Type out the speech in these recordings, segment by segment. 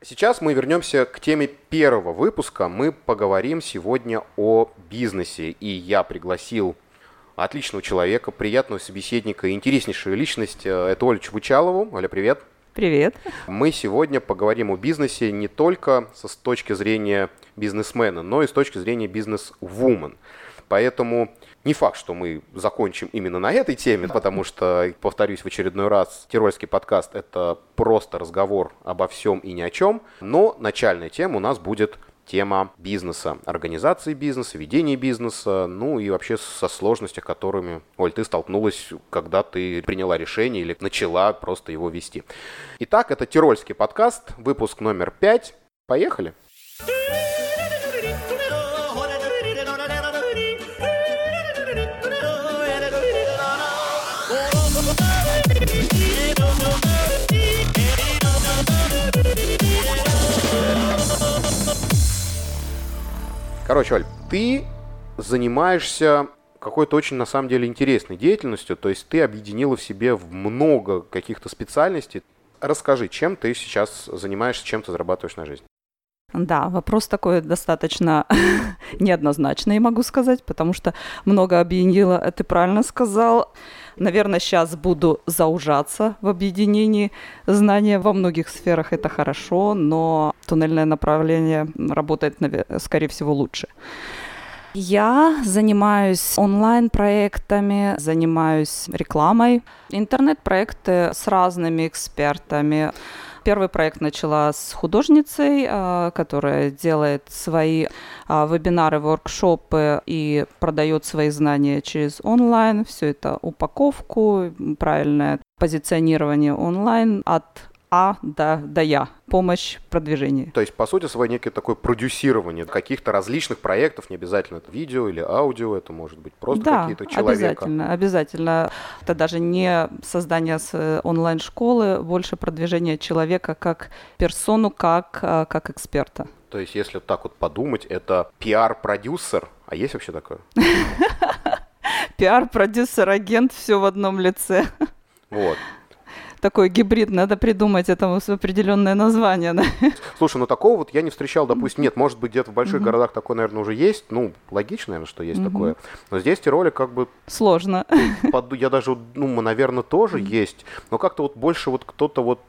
Сейчас мы вернемся к теме первого выпуска. Мы поговорим сегодня о бизнесе. И я пригласил отличного человека, приятного собеседника и интереснейшую личность. Это Оля Чубучалову. Оля, привет. Привет. Мы сегодня поговорим о бизнесе не только с точки зрения бизнесмена, но и с точки зрения бизнес-вумен. Поэтому не факт, что мы закончим именно на этой теме, потому что, повторюсь в очередной раз, Тирольский подкаст – это просто разговор обо всем и ни о чем, но начальная тема у нас будет тема бизнеса, организации бизнеса, ведения бизнеса, ну и вообще со сложностями, которыми, Оль, ты столкнулась, когда ты приняла решение или начала просто его вести. Итак, это Тирольский подкаст, выпуск номер пять. Поехали! Короче, Оль, ты занимаешься какой-то очень, на самом деле, интересной деятельностью, то есть ты объединила в себе много каких-то специальностей. Расскажи, чем ты сейчас занимаешься, чем ты зарабатываешь на жизнь? Да, вопрос такой достаточно неоднозначный, могу сказать, потому что много объединила, ты правильно сказал. Наверное, сейчас буду заужаться в объединении. Знания во многих сферах это хорошо, но туннельное направление работает, скорее всего, лучше. Я занимаюсь онлайн-проектами, занимаюсь рекламой, интернет-проекты с разными экспертами. Первый проект начала с художницей, а, которая делает свои а, вебинары, воркшопы и продает свои знания через онлайн. Все это упаковку, правильное позиционирование онлайн от а до, до Я. Помощь в продвижении. То есть, по сути, свое некое такое продюсирование каких-то различных проектов, не обязательно это видео или аудио, это может быть просто да, какие-то человека. обязательно, обязательно. Это даже не создание с онлайн-школы, больше продвижение человека как персону, как, а, как эксперта. То есть, если так вот подумать, это пиар-продюсер, а есть вообще такое? Пиар-продюсер, агент, все в одном лице. Вот такой гибрид, надо придумать этому определенное название. Да? Слушай, ну такого вот я не встречал, допустим, нет, может быть, где-то в больших городах такое, наверное, уже есть, ну, логично, наверное, что есть такое, но здесь Тироле как бы... Сложно. Под, я даже, ну, наверное, тоже есть, но как-то вот больше вот кто-то вот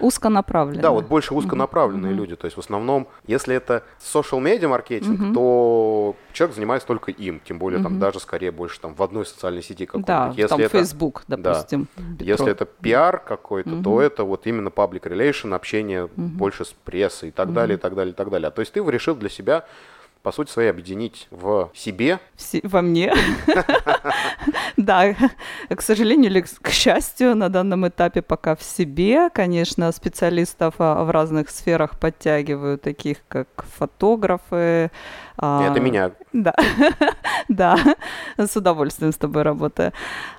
Узконаправленные. Да, вот больше узконаправленные mm-hmm. люди. То есть в основном, если это social media маркетинг, mm-hmm. то человек занимается только им. Тем более mm-hmm. там даже скорее больше там в одной социальной сети какой-то. Да, если там это, Facebook, допустим. Да. Если это пиар какой-то, mm-hmm. то это вот именно public relation, общение mm-hmm. больше с прессой и так mm-hmm. далее, и так далее, и так далее. То есть ты решил для себя по сути своей, объединить в себе. Во мне. Да, к сожалению или к счастью, на данном этапе пока в себе. Конечно, специалистов а, в разных сферах подтягиваю, таких как фотографы. А, Это меня. Да, да, с удовольствием с тобой работаю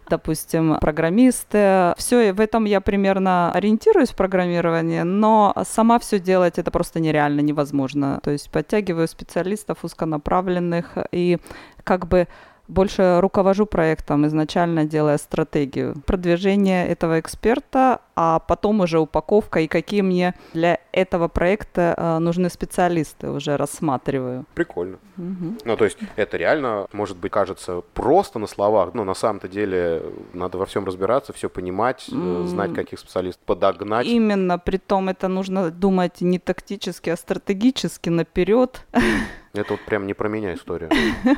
допустим, программисты. Все, в этом я примерно ориентируюсь в программировании, но сама все делать это просто нереально, невозможно. То есть подтягиваю специалистов узконаправленных и как бы больше руковожу проектом, изначально делая стратегию продвижения этого эксперта, а потом уже упаковка и какие мне для этого проекта э, нужны специалисты уже рассматриваю. Прикольно. Угу. Ну, то есть это реально, может быть, кажется просто на словах, но на самом-то деле надо во всем разбираться, все понимать, mm. знать, каких специалистов подогнать. Именно, при том это нужно думать не тактически, а стратегически наперед. Это вот прям не про меня история.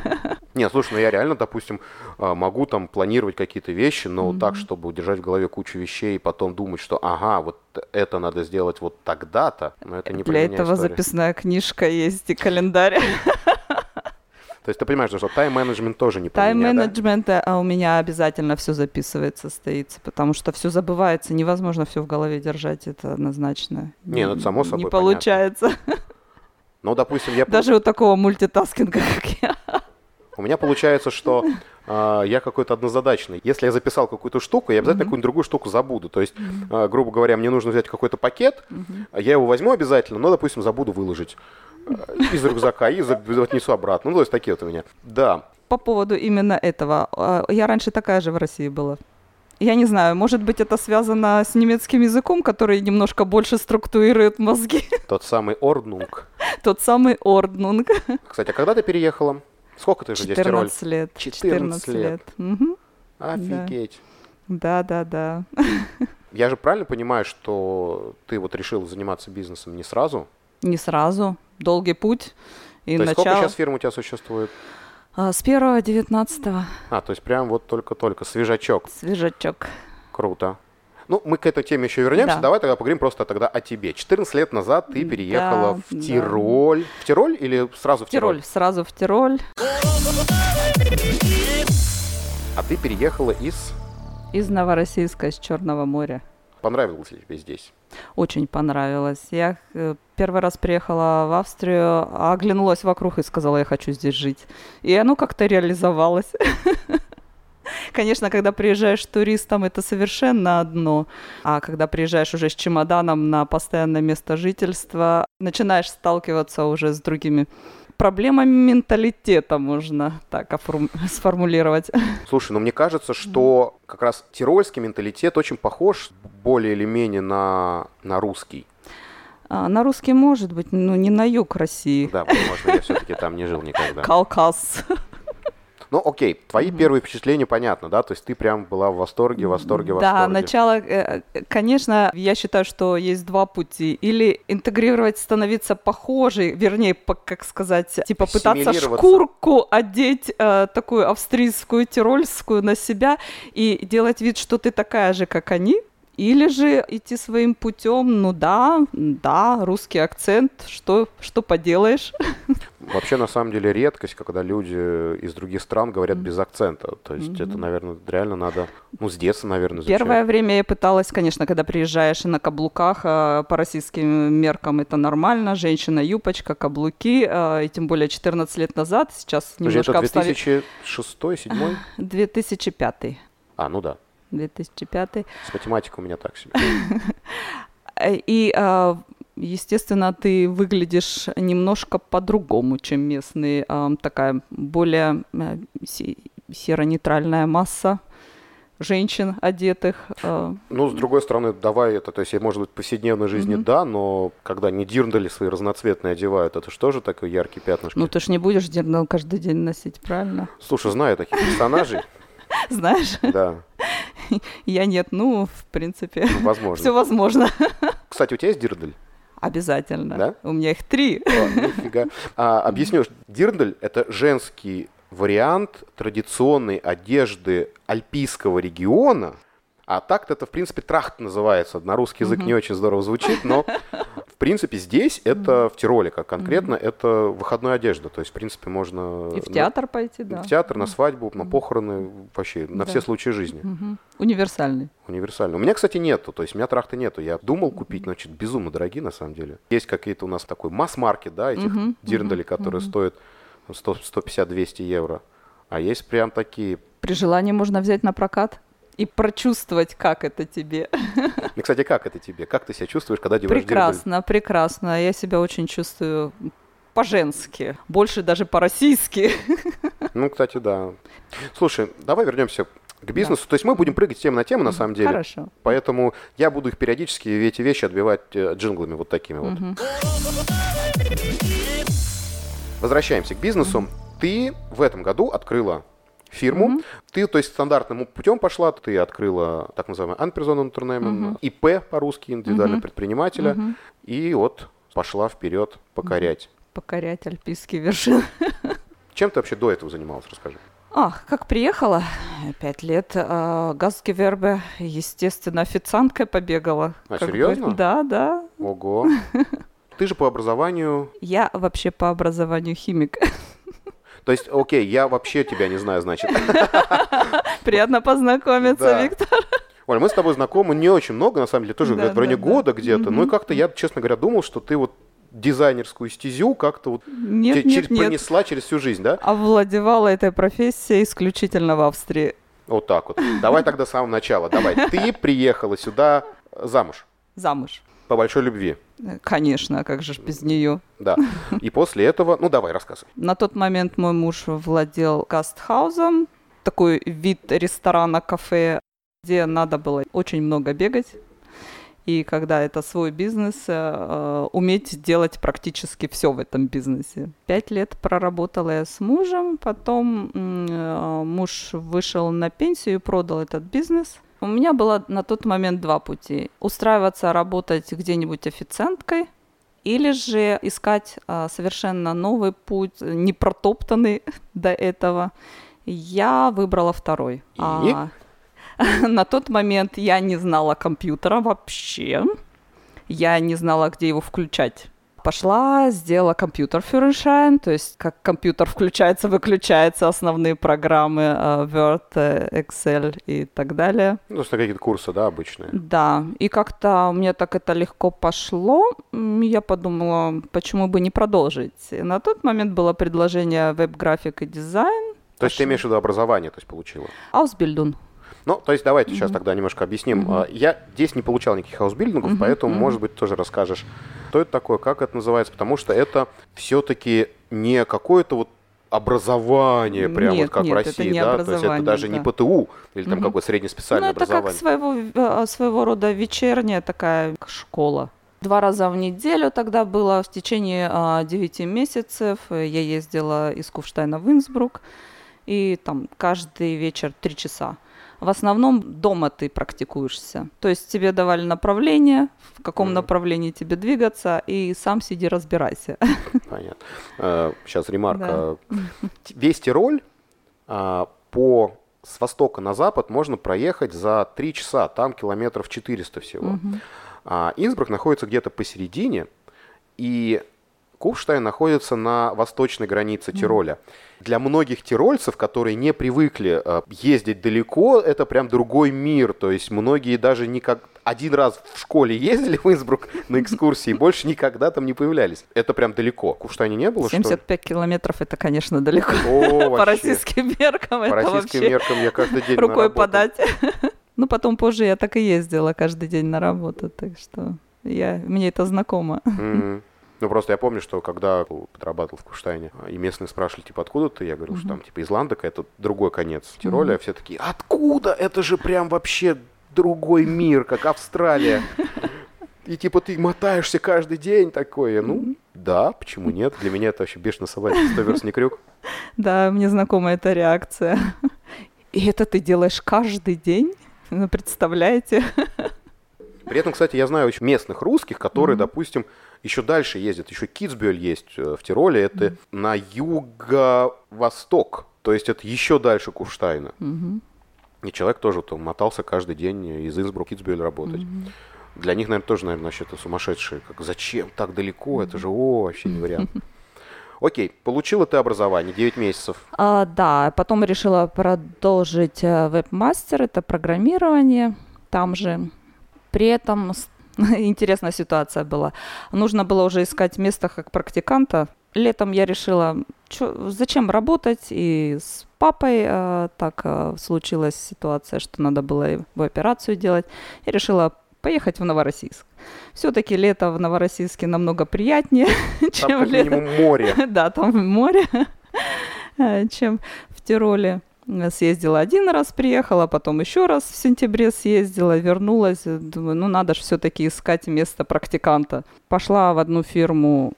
Нет, слушай, ну я реально, допустим, а, могу там планировать какие-то вещи, но mm-hmm. так, чтобы удержать в голове кучу вещей и потом думать, что ага, вот это надо сделать вот тогда-то, но это не Для про этого история. записная книжка есть и календарь. То есть ты понимаешь, что тайм-менеджмент тоже не Тайм-менеджмент, да? а у меня обязательно все записывается, стоится, потому что все забывается, невозможно все в голове держать, это однозначно. Не, ну это само собой Не получается. Ну, допустим, я... Даже у такого мультитаскинга, как я. У меня получается, что э, я какой-то однозадачный. Если я записал какую-то штуку, я обязательно mm-hmm. какую-нибудь другую штуку забуду. То есть, э, грубо говоря, мне нужно взять какой-то пакет, mm-hmm. я его возьму обязательно, но, допустим, забуду выложить э, из рюкзака и отнесу обратно. Ну, то есть такие вот у меня. Да. По поводу именно этого. Я раньше такая же в России была. Я не знаю, может быть, это связано с немецким языком, который немножко больше структурирует мозги. Тот самый Орднунг. Тот самый Орднунг. Кстати, а когда ты переехала? Сколько ты уже здесь в Тироль? 14 лет. 14 лет. Мгм. Офигеть. Да, да, да. Я же правильно понимаю, что ты вот решил заниматься бизнесом не сразу? Не сразу. Долгий путь. И то есть сколько начало. сейчас фирм у тебя существует? А, С первого девятнадцатого А, то есть прям вот только-только, свежачок. свежачок. Круто. Ну, мы к этой теме еще вернемся. Да. Давай тогда поговорим просто тогда о тебе. 14 лет назад ты Да, переехала в да. Тироль. В Тироль или сразу в Тироль? Тироль, сразу в Тироль. А ты переехала из... Из Новороссийска, из Черного моря. Понравилось ли тебе здесь? Очень понравилось. Я э, первый раз приехала в Австрию, а оглянулась вокруг и сказала, я хочу здесь жить. И оно как-то реализовалось. Конечно, когда приезжаешь туристом, это совершенно одно. А когда приезжаешь уже с чемоданом на постоянное место жительства, начинаешь сталкиваться уже с другими проблемами менталитета, можно так оформ- сформулировать. Слушай, ну мне кажется, что как раз тирольский менталитет очень похож более или менее на, на русский. А, на русский может быть, но не на юг России. Да, возможно, я все-таки там не жил никогда. Кавказ. Ну, окей, твои первые впечатления понятно, да? То есть ты прям была в восторге, восторге, восторге. Да, начало, э, э, конечно, я считаю, что есть два пути. Или интегрировать, становиться похожей, вернее, по- как сказать, типа пытаться шкурку одеть э, такую австрийскую, тирольскую на себя и делать вид, что ты такая же, как они. Или же идти своим путем, ну да, да, русский акцент, что, что поделаешь. Вообще, на самом деле, редкость, когда люди из других стран говорят без акцента. То есть это, наверное, реально надо, ну, с детства, наверное, изучать. Первое время я пыталась, конечно, когда приезжаешь и на каблуках, э, по российским меркам это нормально, женщина, юбочка, каблуки, э, и тем более 14 лет назад, сейчас немножко это обставить... 2006 2007 2005 А, ну да. 2005 С математикой у меня так себе. И, э, естественно, ты выглядишь немножко по-другому, чем местные. Э, Такая более э, се- серо-нейтральная масса женщин одетых. э, Ну, с другой стороны, давай это, то есть, может быть, в повседневной жизни да, но когда не дирндали свои разноцветные одевают, это же такое яркие пятнышки? Ну, ты ж не будешь дернал каждый день носить, правильно? Слушай, знаю таких персонажей, Знаешь, да, я нет, ну, в принципе, ну, возможно. все возможно. Кстати, у тебя есть дирндель? Обязательно. Да? У меня их три. О, нифига. А, объясню, дирндель – это женский вариант традиционной одежды альпийского региона, а так-то это, в принципе, трахт называется. На русский язык не очень здорово звучит, но, в принципе, здесь это в Тироле, как конкретно, это выходная одежда. То есть, в принципе, можно... И в на- театр пойти, да. В театр, на свадьбу, на похороны, вообще, на Да. все случаи жизни. Мгм. Универсальный. Универсально. У меня, кстати, нету, то есть у меня трахты нету. Я думал купить, но что безумно дорогие на самом деле. Есть какие-то у нас такой масс-маркет, да, этих Мгм, дирнделей, которые стоят 100 150-200 евро. А есть прям такие. При желании можно взять на прокат и прочувствовать, как это тебе. Ну, кстати, как это тебе? Как ты себя чувствуешь, когда одеваешь дирндель? Прекрасно, прекрасно. Я себя очень чувствую по-женски, больше даже по-российски. Ну, кстати, да. Слушай, давай вернемся к бизнесу. То есть мы будем прыгать с темы на тему, на самом деле. Хорошо. Поэтому я буду их периодически, эти вещи отбивать э, джинглами вот такими вот. Возвращаемся к бизнесу. Ты в этом году открыла фирму. Ты, то есть, стандартным путем пошла. Ты открыла так называемый Анперсона Unternehmen, ИП по-русски, индивидуального предпринимателя. И вот пошла вперед покорять. Покорять альпийские вершины. Чем ты вообще до этого занималась, расскажи. Ах, как приехала, пять лет, э, Газгевербе, естественно, официанткой побегала. А, Как бы, серьезно? Да, да. Ого. Ты же по образованию... Я вообще по образованию химик. То есть, окей, я вообще тебя не знаю, значит. Приятно познакомиться, Да. Виктор. Оль, мы с тобой знакомы не очень много, на самом деле, тоже Да, в районе да, да. года где-то. Ну и как-то я, честно говоря, думал, что ты вот дизайнерскую стезю как-то вот Нет, нет, через- нет. пронесла через всю жизнь, да? Овладевала этой профессией исключительно в Австрии. Вот так вот. Давай тогда с самого начала. Давай. Ты приехала сюда замуж Замуж. по большой любви. Э, Конечно, как же без нее. Да. И после этого, ну давай, рассказывай. На тот момент мой муж владел гастхаузом, такой вид ресторана, кафе. где надо было очень много бегать. И когда это свой бизнес, э, уметь делать практически все в этом бизнесе. Пять лет проработала я с мужем, потом э, муж вышел на пенсию и продал этот бизнес. У меня было на тот момент два пути. Устраиваться работать где-нибудь официанткой, или же искать а, совершенно новый путь, не протоптанный до этого. Я выбрала второй. И? А, на тот момент я не знала компьютера вообще. Я не знала, где его включать пошла, сделала компьютер Führerschein, то есть как компьютер включается, выключается, основные программы uh, Word, э, Excel и так далее. Ну, это какие-то курсы, да, обычные? Да, и как-то мне так это легко пошло, я подумала, почему бы не продолжить. И на тот момент было предложение веб-график и дизайн. То есть ты имеешь в виду образование, то есть получила? Ausbildung. Ну, то есть давайте mm-hmm. сейчас тогда немножко объясним. Mm-hmm. Я здесь не получал никаких Ausbildung ов, mm-hmm. поэтому, mm-hmm. может быть, тоже расскажешь, что это такое, как это называется, потому что это все-таки не какое-то вот образование, прямо нет, вот как нет, в России, это да, то есть это даже да. не ПТУ или там Угу. какое-то среднеспециальное ну, это образование. как своего, э, своего рода вечерняя такая школа. Два раза в неделю тогда было в течение а, 9 месяцев. э, Я ездила из Куфштайна в Инсбрук, и там каждый вечер три часа. В основном дома ты практикуешься. То есть тебе давали направление, в каком Мгм. направлении тебе двигаться, и сам сиди разбирайся. Понятно. Э, Сейчас ремарка. Весь Тироль а, по с востока на запад можно проехать за 3 часа, там километров 400 всего. Мгм. А Инсбрук находится где-то посередине, и Куфштайн находится на восточной границе Тироля. Для многих тирольцев, которые не привыкли э, ездить далеко, это прям другой мир. То есть многие даже никак один раз в школе ездили в Инсбрук на экскурсии, и больше никогда там не появлялись. Это прям далеко. В Куфштайне не было, что ли? 75 километров это, конечно, далеко. О, По российским меркам По это российским вообще меркам я каждый день рукой подать. Ну, потом позже я так и ездила каждый день на работу, так что я, мне это знакомо. Мгм. Ну, просто я помню, что когда подрабатывал в Куштайне, и местные спрашивали, типа, откуда ты? Я говорил, что там, типа, из Ландока, это другой конец Тироля. А все такие, откуда? Это же прям вообще другой мир, как Австралия. И типа ты мотаешься каждый день такое. Ну, да, почему нет? Для меня это вообще бешено 100 верст не крюк. Да, мне знакома эта реакция. И это ты делаешь каждый день? Ну, представляете? При этом, кстати, я знаю очень местных русских, которые, допустим, еще дальше ездят. Еще Китсбюэль есть э, в Тироле. Это на юго-восток. То есть это еще дальше Куштайна. Мгм. И человек тоже там мотался каждый день из Инсбрук в Китсбюэль работать. Для них, наверное, тоже, наверное, вообще это сумасшедшие. Как, зачем так далеко? Это же, о, вообще не вариант. Окей, получила ты образование, 9 месяцев. А, да, потом решила продолжить э, веб-мастер, это программирование там же. При этом интересная ситуация была. Нужно было уже искать место как практиканта. Летом я решила, чё- зачем работать, и с папой э, так э, случилась ситуация, что надо было его операцию делать. Я решила поехать в Новороссийск. Все-таки лето в Новороссийске намного приятнее, Там чем как лето море. Да, там море, э, чем в Тироле. Съездила один раз, приехала, потом еще раз в сентябре съездила, вернулась. Думаю, ну надо же все-таки искать место практиканта. Пошла в одну фирму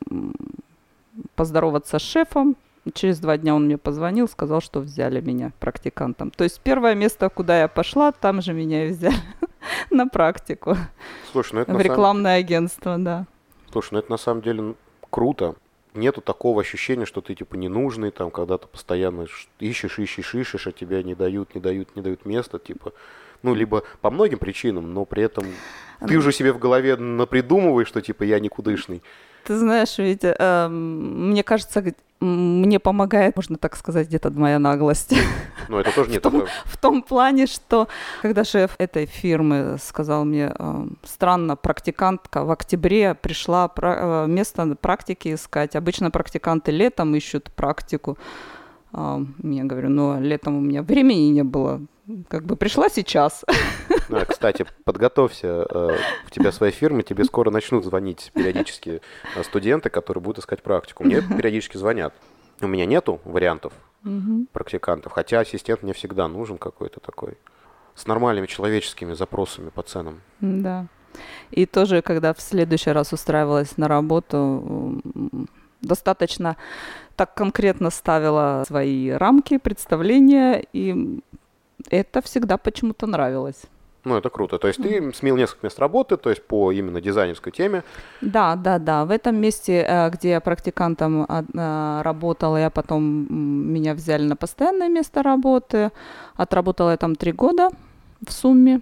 поздороваться с шефом. Через два дня он мне позвонил, сказал, что взяли меня практикантом. То есть первое место, куда я пошла, там же меня и взяли на практику. Слушай, ну это, В на самом... рекламное агентство, да. Слушай, ну это на самом деле круто. Нету такого ощущения, что ты типа ненужный, там, когда ты постоянно ищешь, ищешь, ищешь, а тебе не дают, не дают, не дают места, типа, ну, либо по многим причинам, но при этом ты уже себе в голове напридумываешь, что типа я никудышный. Ты знаешь, ведь эм, мне кажется, мне помогает, можно так сказать, где-то моя наглость. Но это тоже не В том, такое. в том плане, что когда шеф этой фирмы сказал мне, эм, странно, практикантка в октябре пришла э, место практики искать. Обычно практиканты летом ищут практику. А, Я говорю, ну, летом у меня времени не было. Как бы пришла сейчас. А, кстати, подготовься, э, у тебя своя фирма, тебе скоро начнут звонить периодически э, студенты, которые будут искать практику. Мне периодически звонят. У меня нету вариантов Мгм. практикантов, хотя ассистент мне всегда нужен какой-то такой. с нормальными человеческими запросами по ценам. Да. И тоже, когда в следующий раз устраивалась на работу, достаточно так конкретно ставила свои рамки, представления, и это всегда почему-то нравилось. Ну, это круто. То есть ты сменил несколько мест работы, то есть по именно дизайнерской теме. Да, да, да. В этом месте, э, где я практикантом а, а, работала, я потом меня взяли на постоянное место работы. Отработала я там три года в сумме.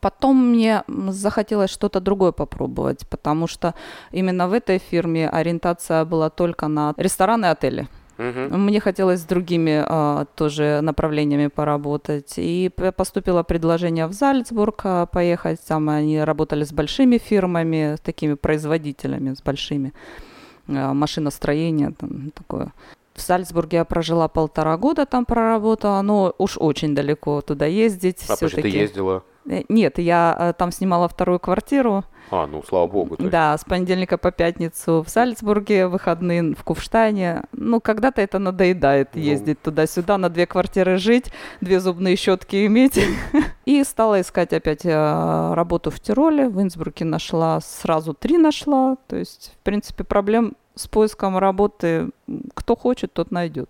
Потом мне захотелось что-то другое попробовать, потому что именно в этой фирме ориентация была только на рестораны и отели. Угу. Мне хотелось с другими а, тоже направлениями поработать. И поступило предложение в Зальцбург а, поехать. Там они работали с большими фирмами, с такими производителями, с большими а, машиностроения, там такое. В Сальцбурге я прожила полтора года, там проработала, но уж очень далеко туда ездить. А почему ты ездила? Э, нет, я э, там снимала вторую квартиру. А, ну, слава богу. Да, с понедельника по пятницу в Сальцбурге, выходные в Кувштайне. Ну, когда-то это надоедает ну... ездить туда-сюда, на две квартиры жить, две зубные щетки иметь. И стала искать опять э, работу в Тироле. В Инсбруке нашла, сразу три нашла. То есть, в принципе, проблем с поиском работы кто хочет, тот найдет.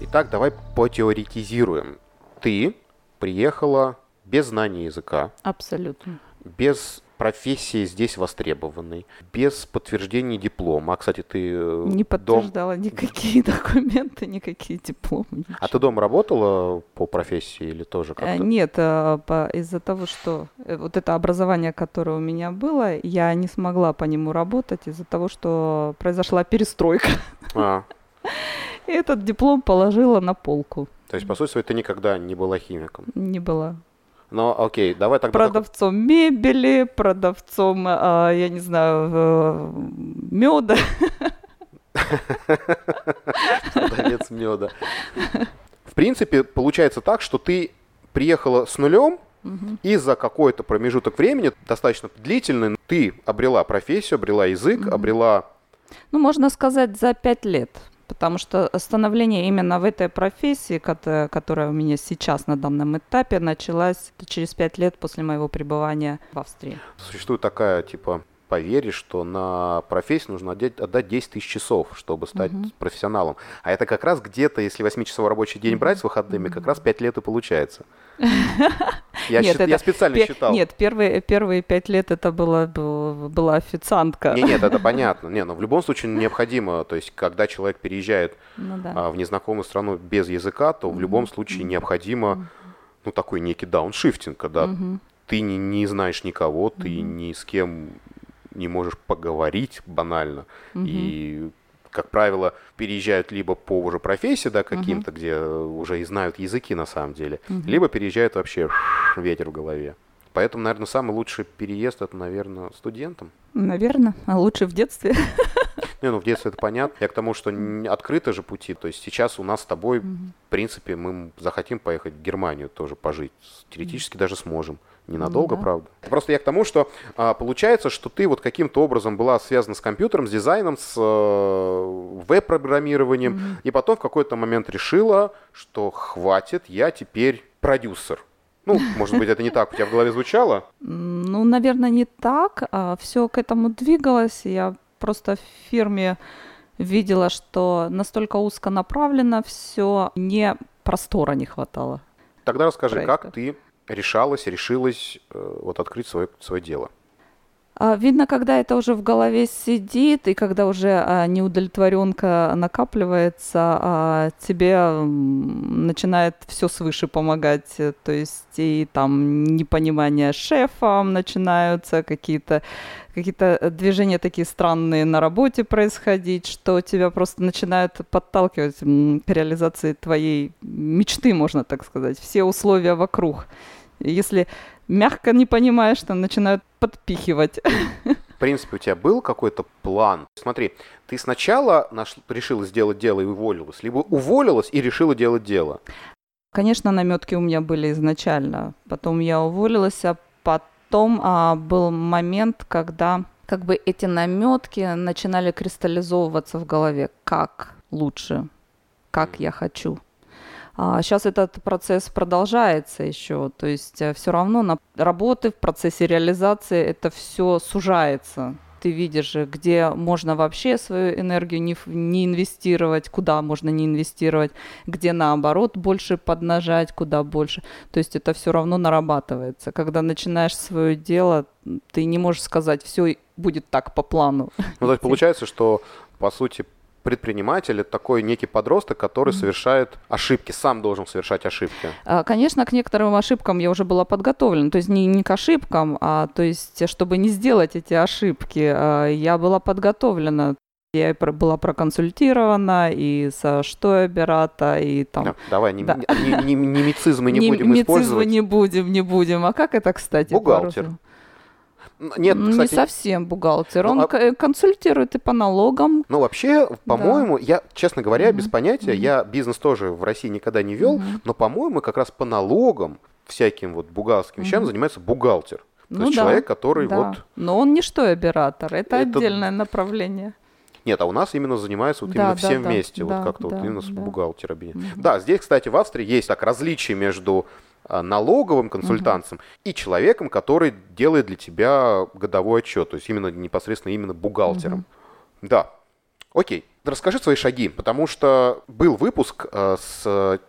Итак, давай потеоретизируем. Ты приехала без знания языка. Абсолютно. Без профессии здесь востребованной, без подтверждения диплома. А, кстати, ты... Э, Не подтверждала дом... никакие документы, никакие дипломы. Ничего. А ты дома работала по профессии или тоже как-то? Э, нет, э, из-за того, что вот это образование, которое у меня было, я не смогла по нему работать из-за того, что произошла перестройка. А. И этот диплом положила на полку. То есть, по сути, ты никогда не была химиком? Не была. Ну, окей, давай тогда... Продавцом так... мебели, продавцом, а, я не знаю, э, меда. Продавец меда. В принципе, получается так, что ты приехала с нулем, и за какой-то промежуток времени, достаточно длительный, ты обрела профессию, обрела язык, обрела... Ну, можно сказать, за пять лет потому что становление именно в этой профессии, которая у меня сейчас на данном этапе, началась через пять лет после моего пребывания в Австрии. Существует такая, типа, поверишь, что на профессию нужно отдать, отдать 10 тысяч часов, чтобы стать uh-huh. профессионалом. А это как раз где-то, если 8-часовой рабочий день брать с выходными, как раз 5 лет и получается. Я, нет, счит, это, я специально пе- считал. Нет, первые, первые пять лет это была, была официантка. Нет, нет, это понятно. Не, но в любом случае необходимо, то есть когда человек переезжает ну, да. а, в незнакомую страну без языка, то в любом случае необходимо, ну, такой некий дауншифтинг, когда ты не, не знаешь никого, ты ни с кем не можешь поговорить банально. И как правило, переезжают либо по уже профессии, да, каким-то, uh-huh. где уже и знают языки на самом деле, uh-huh. либо переезжают вообще ветер в голове. Поэтому, наверное, самый лучший переезд это, наверное, студентам. Наверное, а лучше в детстве. Не, ну в детстве это понятно. Я к тому, что открыты же пути. То есть сейчас у нас с тобой, угу. в принципе, мы захотим поехать в Германию тоже пожить. Теоретически угу. даже сможем. Ненадолго, да. правда. Просто я к тому, что а, получается, что ты вот каким-то образом была связана с компьютером, с дизайном, с э, веб-программированием, mm-hmm. и потом в какой-то момент решила, что хватит, я теперь продюсер. Ну, может быть, это не так у тебя в голове звучало? Ну, наверное, не так. А все к этому двигалось. Я просто в фирме видела, что настолько узко направлено все, не простора не хватало. Тогда расскажи, проектов. как ты решалась, решилась э, вот открыть свое, свое дело? А, видно, когда это уже в голове сидит, и когда уже а, неудовлетворенка накапливается, а, тебе начинает все свыше помогать. То есть и там непонимание шефом начинаются, какие-то какие-то движения такие странные на работе происходить, что тебя просто начинают подталкивать к реализации твоей мечты, можно так сказать, все условия вокруг. Если мягко не понимаешь, то начинают подпихивать. В принципе, у тебя был какой-то план? Смотри, ты сначала наш... решила сделать дело и уволилась, либо уволилась и решила делать дело? Конечно, наметки у меня были изначально. Потом я уволилась, а потом а, был момент, когда как бы эти наметки начинали кристаллизовываться в голове. Как лучше? Как я хочу? А сейчас этот процесс продолжается еще, то есть э, все равно на работы в процессе реализации это все сужается ты видишь, где можно вообще свою энергию не, не инвестировать, куда можно не инвестировать, где наоборот больше поднажать, куда больше. То есть это все равно нарабатывается. Когда начинаешь свое дело, ты не можешь сказать, все будет так по плану. Ну, то есть получается, что по сути предприниматель это такой некий подросток, который mm-hmm. совершает ошибки, сам должен совершать ошибки. А, конечно, к некоторым ошибкам я уже была подготовлена. То есть не, не к ошибкам, а то есть, чтобы не сделать эти ошибки, а, я была подготовлена. Я была проконсультирована и со Штойберата, и там... Да, давай, не, да. не, не, не мицизмы не, не будем использовать. не будем, не будем. А как это, кстати? Бухгалтер. Нет, кстати, не совсем бухгалтер. Он ну, а... консультирует и по налогам. Ну, вообще, по-моему, да. я, честно говоря, угу. без понятия, угу. я бизнес тоже в России никогда не вел, угу. но, по-моему, как раз по налогам, всяким вот бухгалтерским угу. вещам занимается бухгалтер. То ну, есть да, человек, который да. вот... Но он не что оператор, это, это отдельное направление. Нет, а у нас именно занимается вот да, именно да, всем да, вместе, да, вот как-то да, вот именно да. с бухгалтером. Угу. Да, здесь, кстати, в Австрии есть так различие между налоговым консультантом угу. и человеком, который делает для тебя годовой отчет, то есть именно непосредственно именно бухгалтером. Угу. Да. Окей. Расскажи свои шаги, потому что был выпуск э, с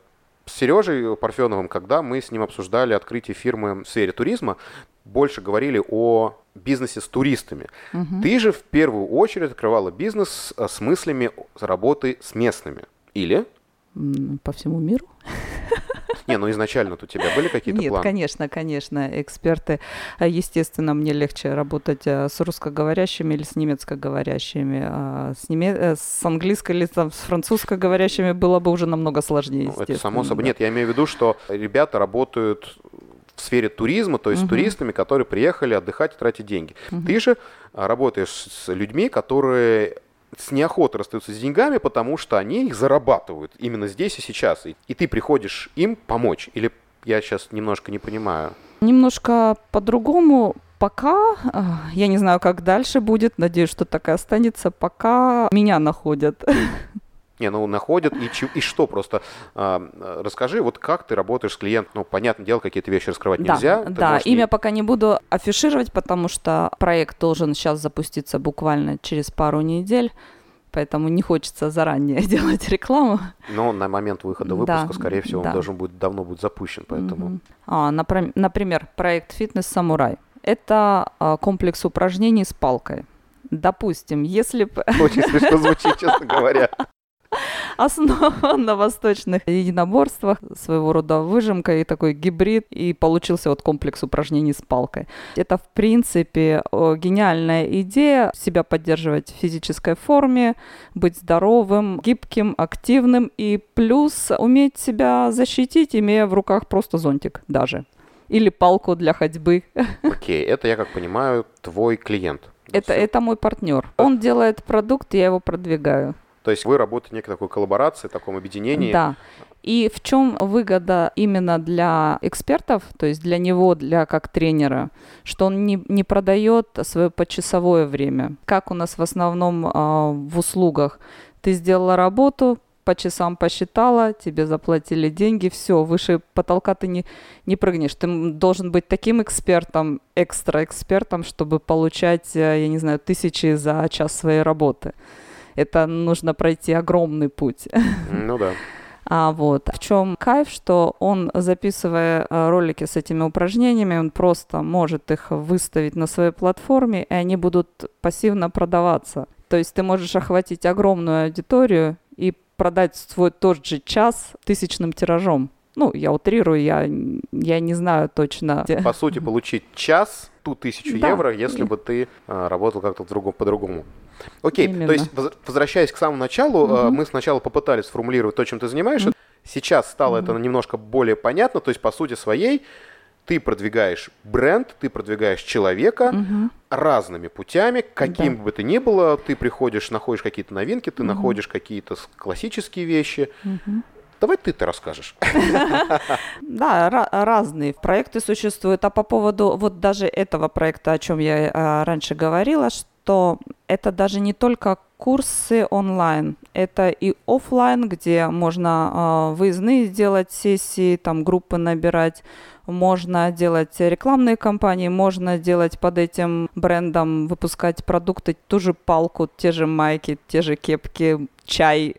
Сережей Парфеновым, когда мы с ним обсуждали открытие фирмы в сфере туризма, больше говорили о бизнесе с туристами. Угу. Ты же в первую очередь открывала бизнес с мыслями работы с местными. Или? По всему миру. Не, ну изначально у тебя были какие-то планы? Нет, конечно, конечно, эксперты. А, естественно, мне легче работать а, с русскоговорящими или с немецкоговорящими. А с, неме... Э, с английско или там, с французскоговорящими было бы уже намного сложнее, ну, Это само собой. Да. Нет, я имею в виду, что ребята работают в сфере туризма, то есть угу. с туристами, которые приехали отдыхать и тратить деньги. Угу. Ты же работаешь с людьми, которые с неохотой расстаются с деньгами, потому что они их зарабатывают именно здесь и сейчас. И, ты приходишь им помочь. Или я сейчас немножко не понимаю? Немножко по-другому. Пока, э, я не знаю, как дальше будет, надеюсь, что так и останется, пока меня находят. Не, ну находят и, и что просто. Э, расскажи, вот как ты работаешь с клиентом. Ну, понятное дело, какие-то вещи раскрывать да, нельзя. Да, имя не... пока не буду афишировать, потому что проект должен сейчас запуститься буквально через пару недель. Поэтому не хочется заранее делать рекламу. Но на момент выхода выпуска, да, скорее всего, да. он должен будет давно будет запущен, поэтому. Угу. А, например, проект «Фитнес Самурай». Это а, комплекс упражнений с палкой. Допустим, если... Очень смешно звучит, честно говоря. Основан на восточных единоборствах, своего рода выжимка и такой гибрид, и получился вот комплекс упражнений с палкой. Это, в принципе, гениальная идея себя поддерживать в физической форме, быть здоровым, гибким, активным и плюс уметь себя защитить, имея в руках просто зонтик даже. Или палку для ходьбы. Окей, okay, это, я как понимаю, твой клиент. Это, это мой партнер. Он делает продукт, я его продвигаю. То есть вы работаете в некой такой коллаборации, таком объединении. Да. И в чем выгода именно для экспертов, то есть для него, для как тренера, что он не, не продает свое почасовое время. Как у нас в основном э, в услугах. Ты сделала работу, по часам посчитала, тебе заплатили деньги, все, выше потолка ты не, не прыгнешь. Ты должен быть таким экспертом, экстра экспертом, чтобы получать, э, я не знаю, тысячи за час своей работы это нужно пройти огромный путь. Ну да. А вот в чем кайф, что он, записывая э, ролики с этими упражнениями, он просто может их выставить на своей платформе, и они будут пассивно продаваться. То есть ты можешь охватить огромную аудиторию и продать свой тот же час тысячным тиражом. Ну, я утрирую, я, я не знаю точно. По сути, получить час, ту тысячу да. евро, если бы ты а, работал как-то по-другому. Окей, Именно. то есть возвращаясь к самому началу, угу. мы сначала попытались сформулировать то, чем ты занимаешься. Угу. Сейчас стало угу. это немножко более понятно, то есть по сути своей ты продвигаешь бренд, ты продвигаешь человека угу. разными путями, каким да. бы ты ни было, ты приходишь, находишь какие-то новинки, ты угу. находишь какие-то классические вещи. Угу. Давай ты-то расскажешь. Да, разные проекты существуют. А по поводу вот даже этого проекта, о чем я а, раньше говорила, что это даже не только курсы онлайн, Это и офлайн, где можно э, выездные делать сессии, там группы набирать, можно делать рекламные кампании, можно делать под этим брендом, выпускать продукты, ту же палку, те же майки, те же кепки, чай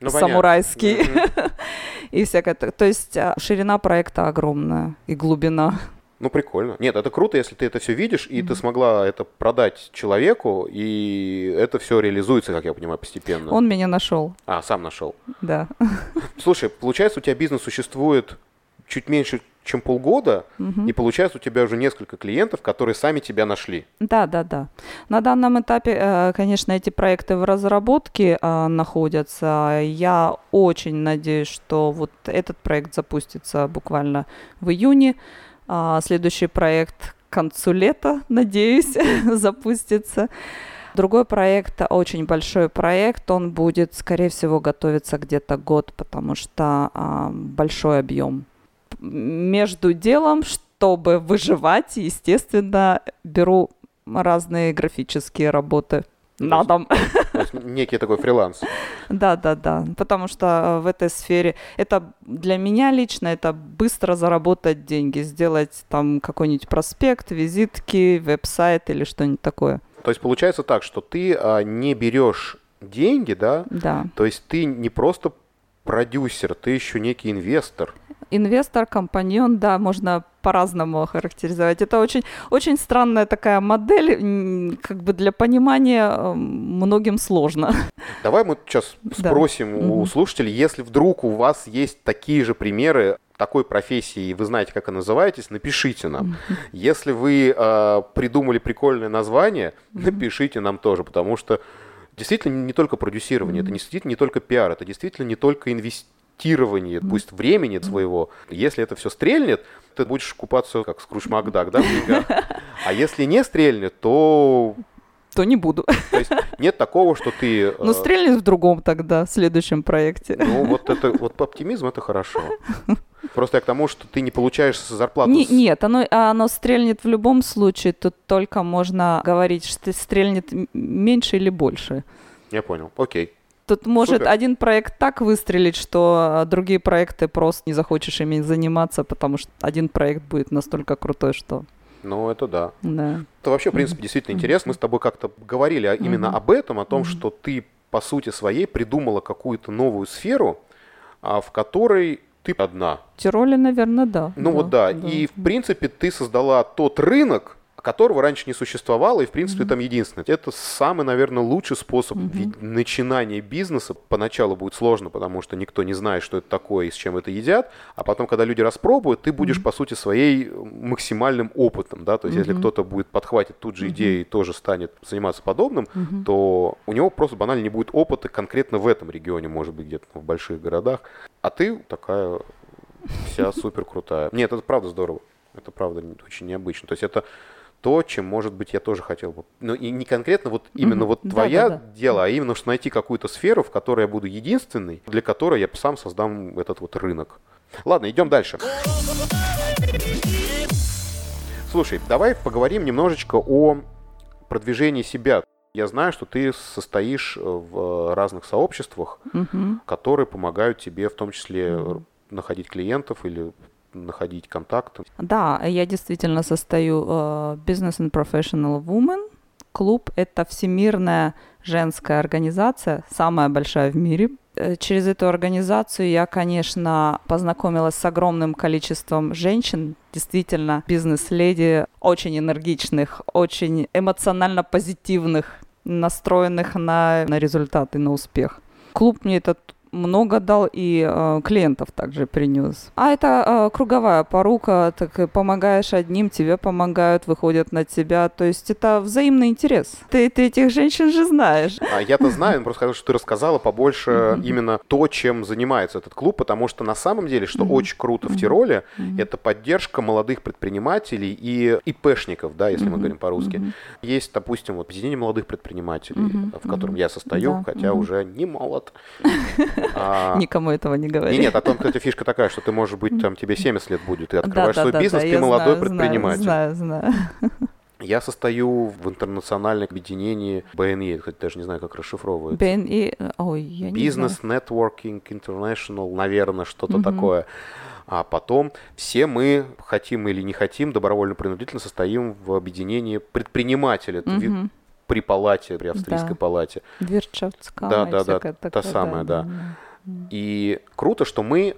ну, самурайский mm-hmm. и всякое. То есть а, ширина проекта огромная и глубина. Ну, прикольно. Нет, это круто, если ты это все видишь, и mm-hmm. ты смогла это продать человеку, и это все реализуется, как я понимаю, постепенно. Он меня нашел. А, сам нашел. Да. Слушай, получается, у тебя бизнес существует чуть меньше, чем полгода, угу. и получается у тебя уже несколько клиентов, которые сами тебя нашли. Да, да, да. На данном этапе, э, конечно, эти проекты в разработке э, находятся. Я очень надеюсь, что вот этот проект запустится буквально в июне. А, следующий проект к концу лета, надеюсь, запустится. Другой проект, очень большой проект, он будет, скорее всего, готовиться где-то год, потому что а, большой объем. Между делом, чтобы выживать, естественно, беру разные графические работы на дом. Некий такой фриланс. Да, да, да. Потому что э, в этой сфере это для меня лично это быстро заработать деньги, сделать там какой-нибудь проспект, визитки, веб-сайт или что-нибудь такое. То есть получается так, что ты а, не берешь деньги, да? Да. То есть ты не просто продюсер, ты еще некий инвестор. Инвестор, компаньон, да, можно по-разному охарактеризовать. Это очень, очень странная такая модель, как бы для понимания эм, многим сложно. Давай мы сейчас спросим да. у слушателей, если вдруг у вас есть такие же примеры такой профессии, вы знаете, как она называетесь, напишите нам. Если вы э, придумали прикольное название, напишите нам тоже, потому что действительно не только продюсирование, это действительно не только пиар, это действительно не только инвестирование, пусть времени своего. Если это все стрельнет, ты будешь купаться как Скруч Макдак, да, в деньгах. А если не стрельнет, то то не буду. То есть нет такого, что ты... Ну, э, стрельнет в другом тогда, в следующем проекте. Ну, вот это, вот оптимизм это хорошо. Просто я к тому, что ты не получаешь зарплату. Не, нет, оно, оно стрельнет в любом случае. Тут только можно говорить, что стрельнет меньше или больше. Я понял. Окей. Тут может Супер. один проект так выстрелить, что а, другие проекты просто не захочешь ими заниматься, потому что один проект будет настолько крутой, что... Ну, это да. Да. Это вообще, в принципе, действительно интересно. Мы с тобой как-то говорили именно об этом, о том, что ты, по сути своей, придумала какую-то новую сферу, а, в которой ты одна. В Тироле, наверное, да. Ну да, вот да. да. И, в принципе, ты создала тот рынок, которого раньше не существовало, и, в принципе, mm-hmm. там единственное. Это самый, наверное, лучший способ mm-hmm. начинания бизнеса. Поначалу будет сложно, потому что никто не знает, что это такое и с чем это едят, а потом, когда люди распробуют, ты будешь, mm-hmm. по сути, своей максимальным опытом, да, то есть, mm-hmm. если кто-то будет подхватить тут же идею mm-hmm. и тоже станет заниматься подобным, mm-hmm. то у него просто банально не будет опыта конкретно в этом регионе, может быть, где-то в больших городах, а ты такая вся супер крутая. Нет, это правда здорово. Это правда очень необычно. То есть это то, чем, может быть, я тоже хотел бы. Ну, и не конкретно вот именно mm-hmm. вот да, твоя да, да. дело, а именно что найти какую-то сферу, в которой я буду единственный, для которой я сам создам этот вот рынок. Ладно, идем дальше. Слушай, давай поговорим немножечко о продвижении себя. Я знаю, что ты состоишь в разных сообществах, угу. которые помогают тебе в том числе угу. находить клиентов или находить контакты? Да, я действительно состою uh, Business and Professional Woman. Клуб — это всемирная женская организация, самая большая в мире. Э, через эту организацию я, конечно, познакомилась с огромным количеством женщин, действительно бизнес-леди, очень энергичных, очень эмоционально позитивных, настроенных на, на результаты, на успех. Клуб мне этот много дал и э, клиентов также принес. А это э, круговая порука, так помогаешь одним, тебе помогают, выходят на тебя. То есть это взаимный интерес. Ты, ты этих женщин же знаешь. А я-то знаю, просто хотел, что ты рассказала побольше mm-hmm. именно то, чем занимается этот клуб, потому что на самом деле, что mm-hmm. очень круто в Тироле, mm-hmm. это поддержка молодых предпринимателей и ИПшников, да, если мы говорим по-русски. Есть, допустим, вот объединение молодых предпринимателей, в котором я состою, хотя уже не молод. А... Никому этого не говори. Нет, о том, кстати, фишка такая, что ты, может быть, там тебе 70 лет будет, ты открываешь свой бизнес, ты молодой предприниматель. Знаю, знаю. Я состою в интернациональном объединении BNE, хоть даже не знаю, как расшифровывается. BNE, ой, я не Business знаю. Networking International, наверное, что-то такое. А потом все мы, хотим или не хотим, добровольно-принудительно состоим в объединении предпринимателей. Это вид Мгм. При палате, при австрийской Да. палате. Wirtschaftskammер Да, да, да, всякое та самая, да. И круто, что мы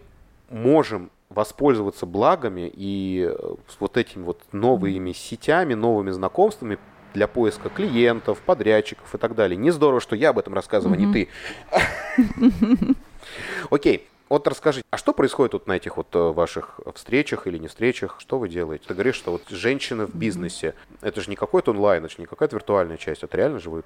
можем воспользоваться благами и э, вот этими вот новыми сетями, новыми знакомствами для поиска клиентов, подрядчиков и так далее. Не здорово, что я об этом рассказываю, а не ты. Окей. Вот расскажи, а что происходит вот на этих вот э, ваших встречах или не встречах? Что вы делаете? Ты говоришь, что вот женщины в бизнесе, это же не какой-то онлайн, это же не какая-то виртуальная часть, это реально живой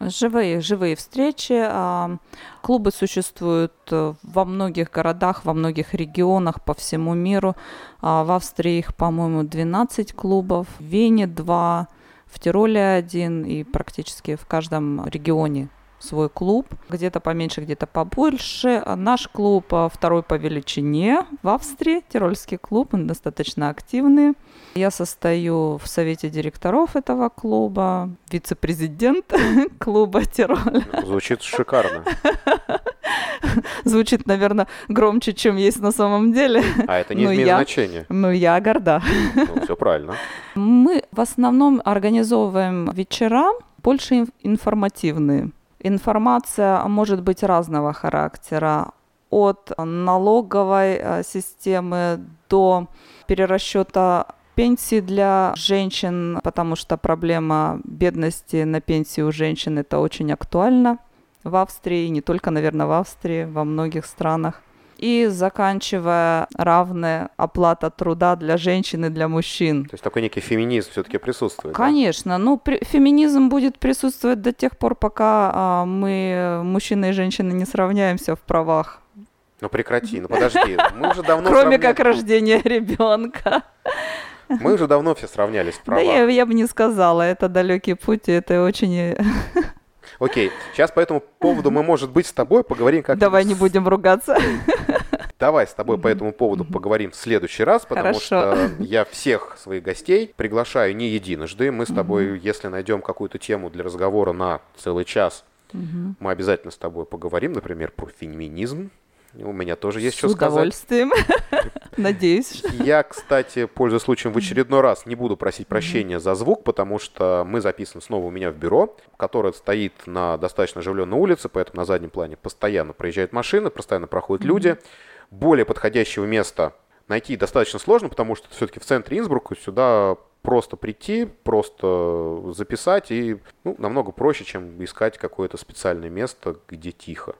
Живые, живые встречи. а, Клубы существуют э, во многих городах, во многих регионах по всему миру. А, В Австрии их, по-моему, 12 клубов, в Вене 2, в Тироле один и практически в каждом регионе свой клуб, где-то поменьше, где-то побольше. А Наш клуб а, второй по величине в Австрии, Тирольский клуб, он достаточно активный. Я состою в совете директоров этого клуба, вице-президент клуба Тироль. Звучит шикарно. Звучит, наверное, громче, чем есть на самом деле. А это не Ну, имеет значения. Ну, я горда. Ну, все правильно. Мы в основном организовываем вечера, больше ин- информативные. Информация может быть разного характера. От налоговой э, системы до перерасчета пенсии для женщин, потому что проблема бедности на пенсии у женщин это очень актуально в Австрии, и не только, наверное, в Австрии, во многих странах. И заканчивая равная оплата труда для женщин и для мужчин. То есть такой некий феминизм все-таки присутствует. да? Конечно, ну при- феминизм будет присутствовать до тех пор, пока а, мы, мужчины и женщины, не сравняемся в правах. Ну прекрати, ну подожди. Мы уже давно Кроме сравня- как рождения ребенка. Мы уже давно все сравнялись в Да правах. я, я бы не сказала, это далекий путь, и это очень... Окей, сейчас по этому поводу мы, может быть, с тобой поговорим как Давай не будем ругаться. Давай с тобой по этому поводу поговорим в следующий раз, потому Хорошо. что я всех своих гостей приглашаю не единожды. Мы с тобой, если найдем какую-то тему для разговора на целый час, мы обязательно с тобой поговорим, например, про феминизм. У меня тоже есть С что сказать. удовольствием. Надеюсь. Я, кстати, пользуясь случаем, в очередной раз не буду просить прощения за звук, потому что мы записаны снова у меня в бюро, которое стоит на достаточно оживленной улице, поэтому на заднем плане постоянно проезжают машины, постоянно проходят люди. Более подходящего места найти достаточно сложно, потому что все-таки в центре Инсбрука сюда просто прийти, просто записать, и ну, намного проще, чем искать какое-то специальное место, где тихо.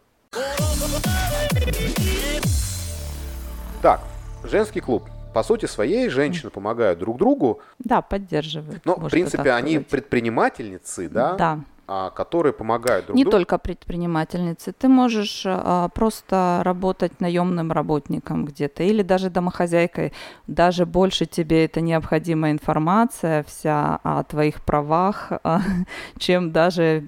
Так, женский клуб. По сути своей женщины помогают друг другу, Да, поддерживаю. но, в принципе, они сказать. предпринимательницы, да, Да. а, которые помогают друг Не другу. только предпринимательницы. Ты можешь а, просто работать наемным работником где-то или даже домохозяйкой. Даже больше тебе это необходимая информация вся о твоих правах, а, чем даже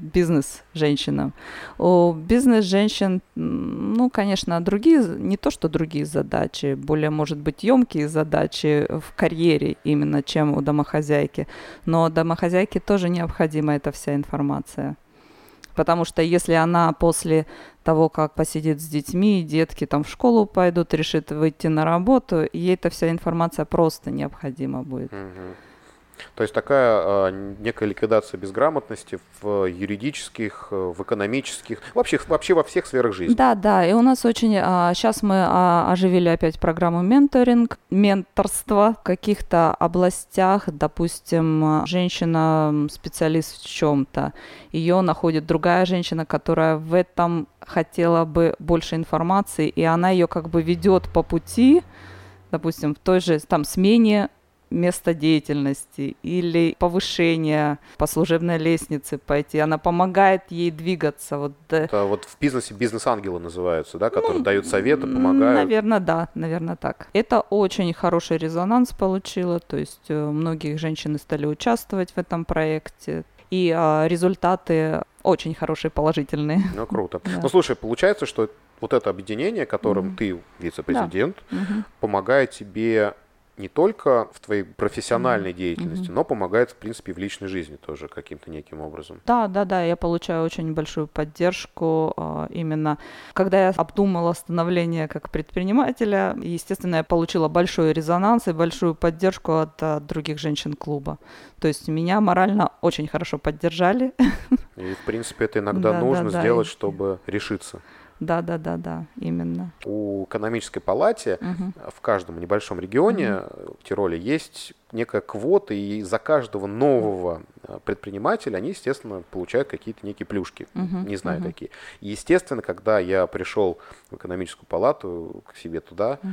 бизнес-женщинам. У бизнес-женщин, ну, конечно, другие, не то что другие задачи, более, может быть, емкие задачи в карьере именно, чем у домохозяйки. Но домохозяйке тоже необходима эта вся информация. Потому что если она после того, как посидит с детьми, детки там в школу пойдут, решит выйти на работу, ей эта вся информация просто необходима будет. Мгм. То есть такая а, некая ликвидация безграмотности в юридических, э, в экономических, вообще, вообще во всех сферах жизни. Да, да, и у нас очень... сейчас мы а, оживили опять программу менторинг, менторство в каких-то областях, допустим, а, женщина м, специалист в чем-то, ее находит другая женщина, которая в этом хотела бы больше информации, и она ее как бы ведет по пути, допустим, в той же там смене места деятельности или повышение по служебной лестнице пойти. Она помогает ей двигаться. Вот Это вот в бизнесе бизнес-ангелы называются, да, которые Ну, дают советы, помогают. Наверное, да, наверное, так. Это очень хороший резонанс получило, то есть э, многие женщины стали участвовать в этом проекте, и а, результаты очень хорошие, положительные. Ну, круто. Да. Ну, слушай, получается, что вот это объединение, которым Мгм. ты вице-президент, Мгм. помогает тебе не только в твоей профессиональной деятельности, но помогает, в принципе, в личной жизни тоже каким-то неким образом. Да, да, да, я получаю очень большую поддержку э, именно, когда я обдумала становление как предпринимателя, естественно, я получила большой резонанс и большую поддержку от, от других женщин клуба. То есть меня морально очень хорошо поддержали. И, в принципе, это иногда нужно сделать, чтобы решиться. Да, да, да, да, именно. У экономической палате угу. в каждом небольшом регионе угу. в Тироле есть некая квота, и за каждого нового э, предпринимателя они, естественно, получают какие-то некие плюшки. Угу. Не знаю угу. какие. И, естественно, когда я пришел в экономическую палату к себе туда, угу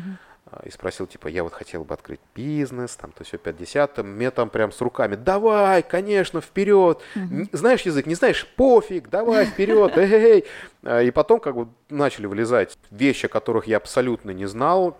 и спросил, типа, я вот хотел бы открыть бизнес, там, то все 50 мне там прям с руками, давай, конечно, вперед, mm-hmm. знаешь язык, не знаешь, пофиг, давай, вперед, эй, эй. И потом как бы начали вылезать вещи, о которых я абсолютно не знал,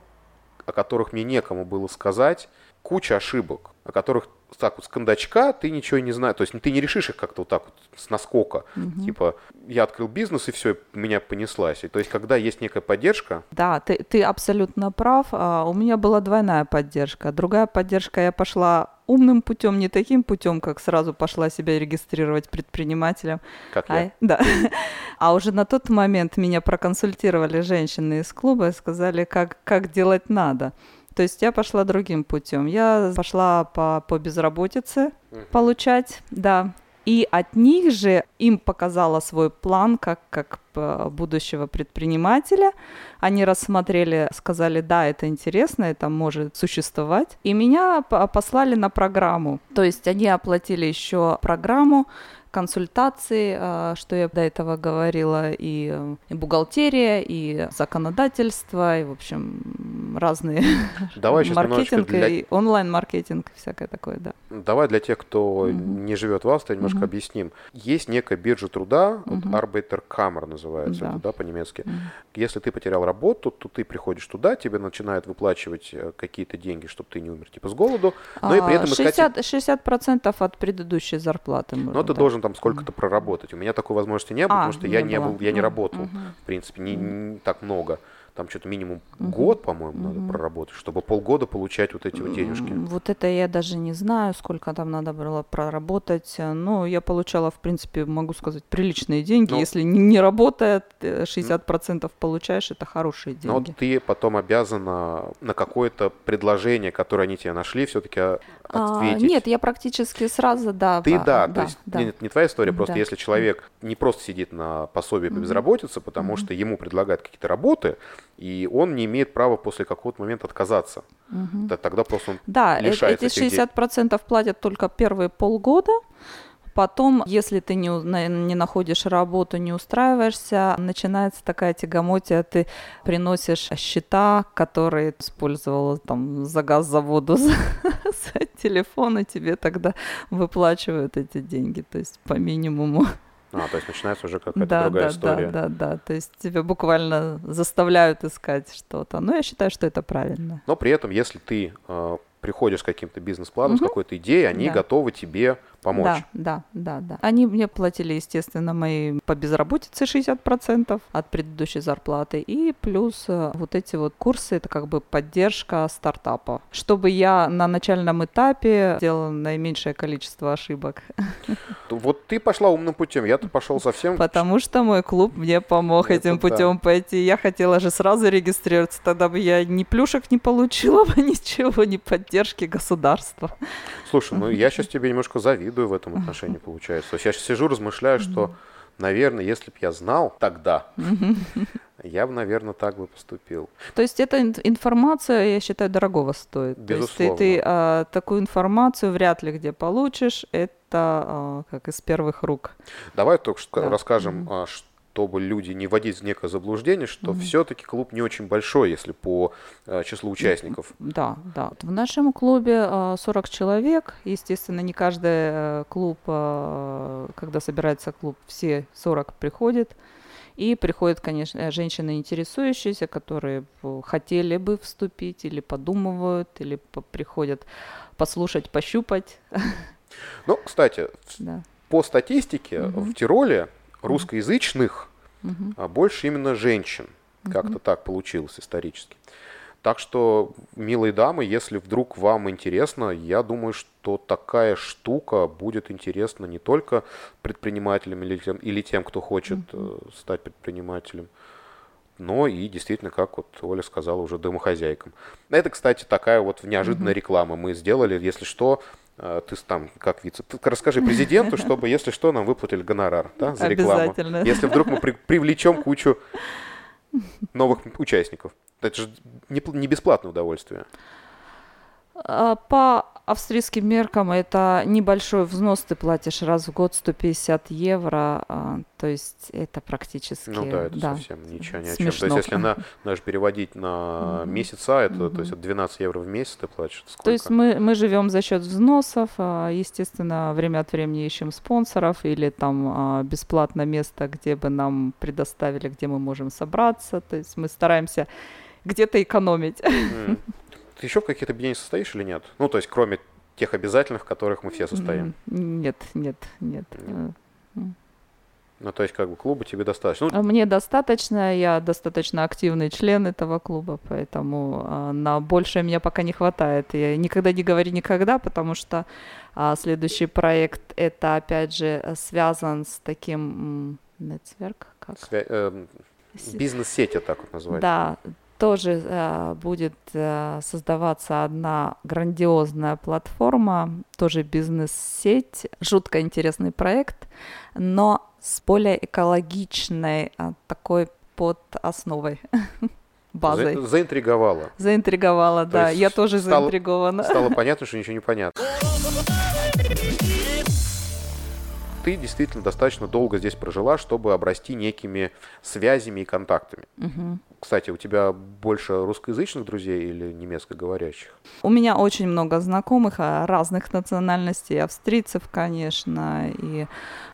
о которых мне некому было сказать, куча ошибок, о которых так вот с кондачка ты ничего не знаешь, то есть ты не решишь их как-то вот так вот с наскока, угу. типа я открыл бизнес и все, меня понеслась. И, то есть когда есть некая поддержка. Да, ты, ты абсолютно прав. А, у меня была двойная поддержка. Другая поддержка, я пошла умным путем, не таким путем, как сразу пошла себя регистрировать предпринимателем. Как а, я. Да. А уже на тот момент меня проконсультировали женщины из клуба и сказали, как, как делать надо. То есть я пошла другим путем. Я пошла по, по безработице получать, да. И от них же им показала свой план как, как э, будущего предпринимателя. Они рассмотрели, сказали, да, это интересно, это может существовать. И меня послали на программу. То есть они оплатили еще программу, консультации, а, что я до этого говорила, и, и бухгалтерия, и законодательство, и, в общем, разные Давай маркетинг, для... и онлайн-маркетинг, всякое такое, да. Давай для тех, кто угу. не живет в Австрии, немножко угу. объясним. Есть некая биржа труда, вот Arbeiterkammer называется, да. да, по-немецки. Угу. Если ты потерял работу, то ты приходишь туда, тебе начинают выплачивать э, какие-то деньги, чтобы ты не умер, типа с голоду, но и при этом 60, искать... 60% от предыдущей зарплаты. Но ты должен должен там сколько-то проработать. У меня такой возможности не было, а, потому что не я не был, я не работал, угу. в принципе, не, не так много там что-то минимум угу. год, по-моему, угу. надо проработать, чтобы полгода получать вот эти вот денежки. Вот это я даже не знаю, сколько там надо было проработать. Но я получала, в принципе, могу сказать, приличные деньги. Ну, Если не, работает, 60% э, получаешь, это хорошие деньги. Но ты потом обязана на какое-то предложение, которое они тебе нашли, все-таки а, ответить. А, нет, я практически сразу, да. Ты да, да то есть да. Не, не твоя история, просто да. если человек не просто сидит на пособии по безработице, потому mm-hmm. что ему предлагают какие-то работы, и он не имеет права после какого-то момента отказаться. Угу. Тогда просто он да, э, лишается эти 60% этих... платят только первые полгода, Потом, если ты не, не находишь работу, не устраиваешься, начинается такая тягомотия, ты приносишь счета, которые использовала там за газ, за воду, за, за телефон, и тебе тогда выплачивают эти деньги, то есть по минимуму. А, то есть начинается уже какая-то да, другая да, история. Да, да, да. То есть тебя буквально заставляют искать что-то. Но я считаю, что это правильно. Но при этом, если ты э, приходишь с каким-то бизнес-планом, угу. с какой-то идеей, они да. готовы тебе помочь. Да, да, да, да. Они мне платили, естественно, мои по безработице 60% от предыдущей зарплаты. И плюс э, вот эти вот курсы, это как бы поддержка стартапа. Чтобы я на начальном этапе делала наименьшее количество ошибок. Вот ты пошла умным путем, я-то пошел совсем... Потому что мой клуб мне помог это этим да. путем пойти. Я хотела же сразу регистрироваться, тогда бы я ни плюшек не получила бы, ничего, ни поддержки государства. Слушай, ну я сейчас тебе немножко завидую в этом отношении, получается. То есть я сейчас сижу, размышляю, что, наверное, если бы я знал тогда, я бы, наверное, так бы поступил. То есть эта информация, я считаю, дорогого стоит. Безусловно. То есть ты, ты а, такую информацию вряд ли где получишь. Это а, как из первых рук. Давай только да. расскажем, mm-hmm. Что чтобы люди не вводить в некое заблуждение, что mm-hmm. все-таки клуб не очень большой, если по э, числу участников. Да, да. В нашем клубе э, 40 человек. Естественно, не каждый э, клуб, э, когда собирается клуб, все 40 приходят. И приходят, конечно, женщины интересующиеся, которые хотели бы вступить или подумывают, или приходят послушать, пощупать. Ну, кстати, да. по статистике угу. в Тироле русскоязычных угу. а больше именно женщин. Угу. Как-то так получилось исторически. Так что, милые дамы, если вдруг вам интересно, я думаю, что такая штука будет интересна не только предпринимателям или тем, или тем кто хочет mm-hmm. стать предпринимателем, но и действительно, как вот Оля сказала, уже домохозяйкам. Это, кстати, такая вот неожиданная mm-hmm. реклама. Мы сделали, если что, ты там как вице, ты расскажи президенту, чтобы, если что, нам выплатили гонорар да, за рекламу. Если вдруг мы при, привлечем кучу новых участников. Это же не, не бесплатное удовольствие. А, по австрийским меркам это небольшой взнос, ты платишь раз в год 150 евро, а, то есть это практически... Ну да, это да, совсем ничего ни о чем. То есть если на, даже переводить на месяца, это, то есть 12 евро в месяц ты платишь. Сколько? То есть мы, мы живем за счет взносов, а, естественно, время от времени ищем спонсоров или там бесплатное место, где бы нам предоставили, где мы можем собраться, то есть мы стараемся где-то экономить. Mm. Ты еще в каких-то объединениях состоишь или нет? Ну, то есть, кроме тех обязательных, в которых мы все состоим. Нет, нет, нет. Ну, то есть, как бы клуба тебе достаточно. Ну... Мне достаточно, я достаточно активный член этого клуба, поэтому а, на большее мне пока не хватает. Я никогда не говори никогда, потому что а, следующий проект это опять же связан с таким нетверк, как? Свя- э, бизнес-сеть, так вот называется. Да, тоже э, будет э, создаваться одна грандиозная платформа, тоже бизнес-сеть, жутко интересный проект, но с более экологичной э, такой под основой. базой. За, заинтриговала. Заинтриговала, То да. Я тоже стало, заинтригована. Стало понятно, что ничего не понятно. Ты действительно достаточно долго здесь прожила, чтобы обрасти некими связями и контактами. Угу. Кстати, у тебя больше русскоязычных друзей или немецкоговорящих? У меня очень много знакомых а, разных национальностей, австрийцев, конечно, и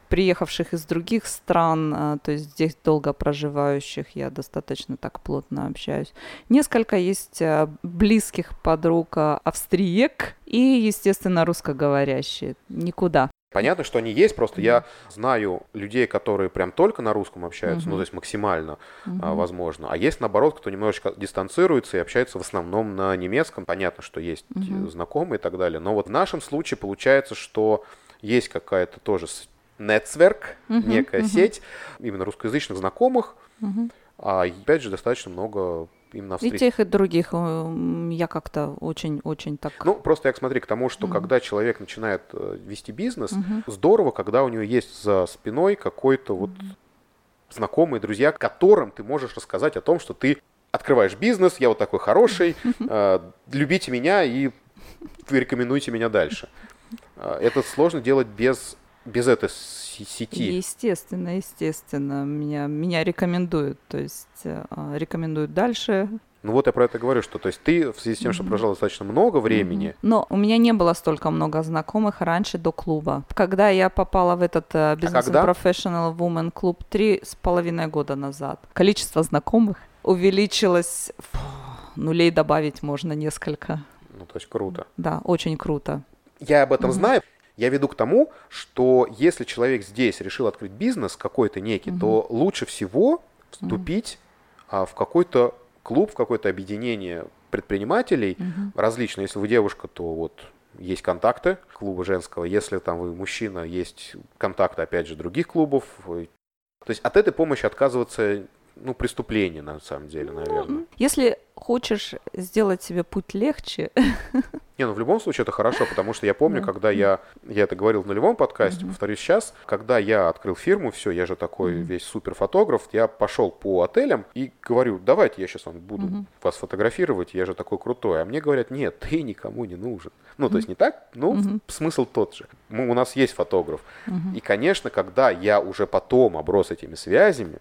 приехавших из других стран, а, то есть здесь долго проживающих, я достаточно так плотно общаюсь. Несколько есть а, близких подруг австриек и, естественно, русскоговорящие. Никуда. Понятно, что они есть, просто mm-hmm. я знаю людей, которые прям только на русском общаются, mm-hmm. ну, то есть максимально mm-hmm. а, возможно. А есть, наоборот, кто немножечко дистанцируется и общается в основном на немецком. Понятно, что есть mm-hmm. знакомые и так далее. Но вот в нашем случае получается, что есть какая-то тоже нетверк, mm-hmm. некая mm-hmm. сеть именно русскоязычных знакомых. Mm-hmm. А опять же, достаточно много именно И тех, и других э, я как-то очень-очень так... Ну, просто я смотри к тому, что угу. когда человек начинает э, вести бизнес, угу. здорово, когда у него есть за спиной какой-то вот знакомые, друзья, которым ты можешь рассказать о том, что ты открываешь бизнес, я вот такой хороший, э, любите меня и рекомендуйте меня дальше. Это сложно делать без, без этой сети. Естественно, естественно. Меня, меня рекомендуют. То есть э, рекомендуют дальше. Ну вот я про это говорю, что то есть ты в связи с тем, что прожил достаточно много времени. Но у меня не было столько много знакомых раньше до клуба. Когда я попала в этот Business а Professional Woman клуб три с половиной года назад, количество знакомых увеличилось, фу, нулей добавить можно несколько. Ну то есть круто. Да, очень круто. Я об этом mm-hmm. знаю. Я веду к тому, что если человек здесь решил открыть бизнес какой-то некий, угу. то лучше всего вступить угу. а, в какой-то клуб, в какое-то объединение предпринимателей угу. различные. Если вы девушка, то вот есть контакты клуба женского. Если там вы мужчина, есть контакты, опять же, других клубов. То есть от этой помощи отказываться ну, преступление, на самом деле, ну, наверное. Если хочешь сделать себе путь легче. Не, ну в любом случае это хорошо, потому что я помню, да. когда я, я это говорил в нулевом подкасте, угу. повторюсь сейчас, когда я открыл фирму, все, я же такой угу. весь супер фотограф, я пошел по отелям и говорю, давайте я сейчас вам буду угу. вас фотографировать, я же такой крутой. А мне говорят, нет, ты никому не нужен. Ну, то есть не так, ну, угу. смысл тот же. Мы, у нас есть фотограф. Угу. И, конечно, когда я уже потом оброс этими связями,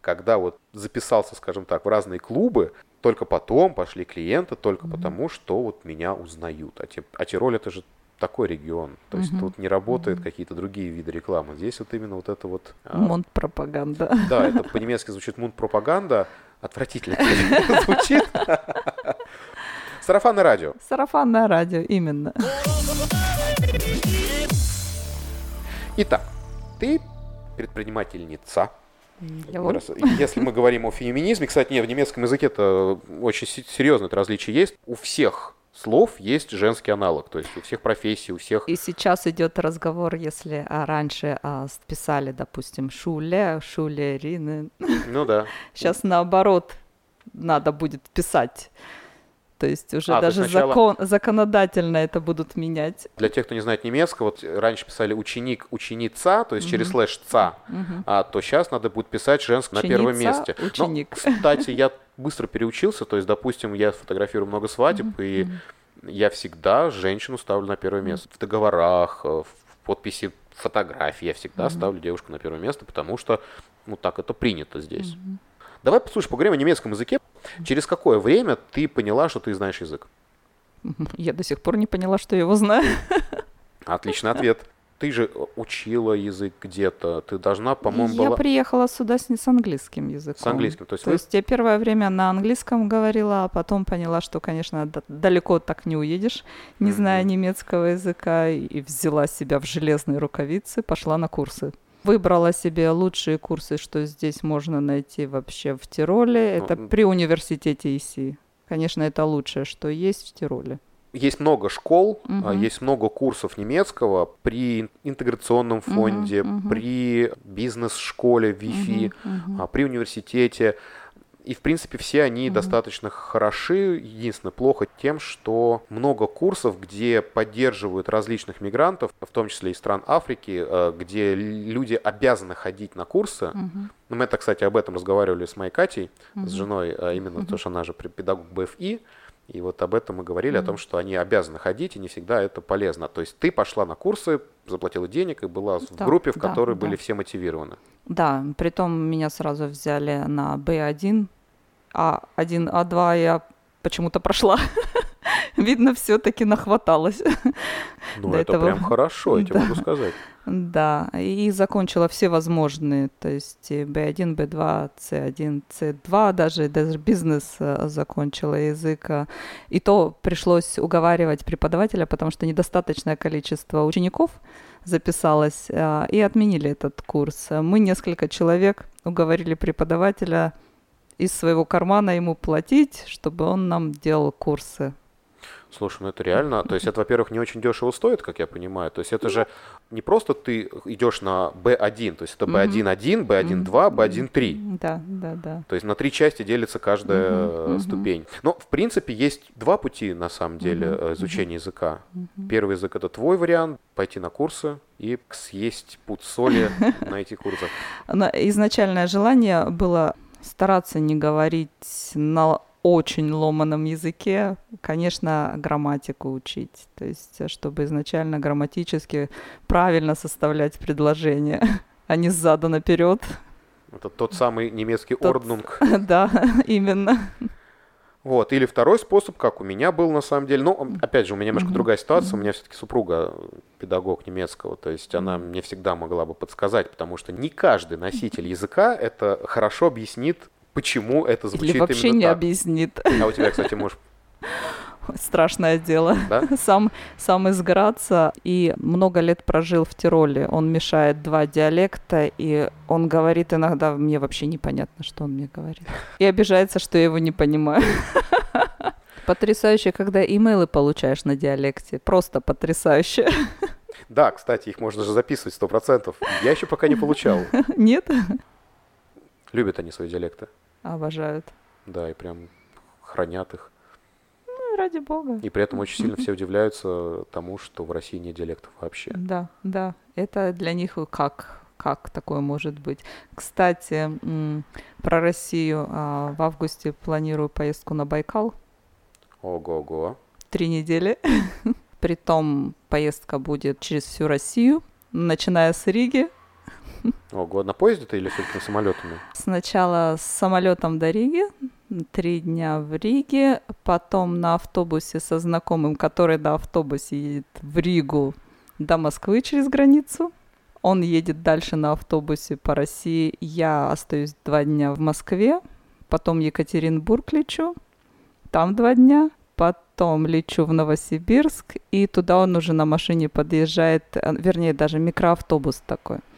когда вот записался, скажем так, в разные клубы, только потом пошли клиенты, только mm-hmm. потому, что вот меня узнают. А, те, а Тироль это же такой регион. То есть mm-hmm. тут не работают mm-hmm. какие-то другие виды рекламы. Здесь вот именно вот это вот... А, мунт-пропаганда. Да, это по-немецки звучит мунт-пропаганда. Отвратительно звучит. Сарафанное радио. Сарафанное радио, именно. Итак, ты предпринимательница, Если мы говорим о феминизме, кстати, нет, в немецком языке это очень серьезное это различие есть. У всех слов есть женский аналог, то есть у всех профессий, у всех... И сейчас идет разговор, если а, раньше а, писали, допустим, шуле, шулерины. Ну да. Сейчас наоборот надо будет писать то есть уже а, даже есть сначала... закон, законодательно это будут менять. Для тех, кто не знает немецкого, вот раньше писали ученик, ученица, то есть mm-hmm. через слэш ца, mm-hmm. а то сейчас надо будет писать женское на первом месте. Ученик. Но, кстати, я быстро переучился, то есть, допустим, я фотографирую много свадеб, mm-hmm. и я всегда женщину ставлю на первое место. В договорах, э, в подписи фотографии я всегда mm-hmm. ставлю девушку на первое место, потому что, ну, так это принято здесь. Mm-hmm. Давай, послушай, поговорим о немецком языке. Через какое время ты поняла, что ты знаешь язык? Я до сих пор не поняла, что я его знаю. Отличный ответ. Ты же учила язык где-то, ты должна, по-моему, Я была... приехала сюда с, с английским языком. С английским, то есть То вы... есть я первое время на английском говорила, а потом поняла, что, конечно, далеко так не уедешь, не mm-hmm. зная немецкого языка, и взяла себя в железные рукавицы, пошла на курсы. Выбрала себе лучшие курсы, что здесь можно найти вообще в Тироле. Это ну, при университете ИСИ. Конечно, это лучшее, что есть в Тироле. Есть много школ, угу. есть много курсов немецкого при интеграционном фонде, угу, угу. при бизнес-школе Wi-Fi, угу, угу. при университете. И, в принципе, все они mm-hmm. достаточно хороши. Единственное, плохо тем, что много курсов, где поддерживают различных мигрантов, в том числе и стран Африки, э, где люди обязаны ходить на курсы. Mm-hmm. Мы это, кстати, об этом разговаривали с моей Катей, mm-hmm. с женой, э, именно mm-hmm. потому что она же педагог БФИ. И вот об этом мы говорили, mm-hmm. о том, что они обязаны ходить, и не всегда это полезно. То есть ты пошла на курсы, заплатила денег и была в да, группе, в да, которой да. были все мотивированы. Да, притом меня сразу взяли на B1, А1, А2 я почему-то прошла. Видно, все-таки нахваталась. Ну, это этого. прям хорошо, я тебе могу сказать. Да, и закончила все возможные, то есть B1, B2, C1, C2, даже, даже бизнес э, закончила язык. И то пришлось уговаривать преподавателя, потому что недостаточное количество учеников записалось, э, и отменили этот курс. Мы несколько человек уговорили преподавателя из своего кармана ему платить, чтобы он нам делал курсы Слушай, ну это реально, то есть это, во-первых, не очень дешево стоит, как я понимаю, то есть это же не просто ты идешь на B1, то есть это B1.1, B1.2, B1.3. Да, да, да. То есть на три части делится каждая mm-hmm. ступень. Но, в принципе, есть два пути, на самом деле, mm-hmm. изучения языка. Первый язык — это твой вариант, пойти на курсы и съесть пуд соли на этих курсах. Изначальное желание было стараться не говорить на очень ломаном языке, конечно, грамматику учить. То есть, э, чтобы изначально грамматически правильно составлять предложение, а не сзаду наперед. Это тот самый немецкий тот... орднунг. Да, именно. Вот. Или второй способ, как у меня был на самом деле. Ну, опять же, у меня немножко mm-hmm. другая ситуация. У меня все-таки супруга педагог немецкого. То есть она мне всегда могла бы подсказать, потому что не каждый носитель языка это хорошо объяснит почему это звучит Или вообще именно не так. объяснит. А у тебя, кстати, муж Страшное дело. Да? Сам, сам из Граца и много лет прожил в Тироле. Он мешает два диалекта, и он говорит иногда, мне вообще непонятно, что он мне говорит. И обижается, что я его не понимаю. Потрясающе, когда имейлы получаешь на диалекте. Просто потрясающе. Да, кстати, их можно же записывать сто процентов. Я еще пока не получал. Нет? Любят они свои диалекты. Обожают. Да, и прям хранят их. Ну, ради бога. И при этом очень сильно все удивляются тому, что в России нет диалектов вообще. Да, да. Это для них как как такое может быть. Кстати, про Россию а, в августе планирую поездку на Байкал. Ого-го. Три недели. Притом поездка будет через всю Россию, начиная с Риги, Ого, на поезде-то или все-таки самолетами? Сначала с самолетом до Риги, три дня в Риге, потом на автобусе со знакомым, который на автобусе едет в Ригу до Москвы через границу. Он едет дальше на автобусе по России. Я остаюсь два дня в Москве, потом Екатеринбург лечу, там два дня, потом лечу в Новосибирск, и туда он уже на машине подъезжает, э, вернее, даже микроавтобус такой –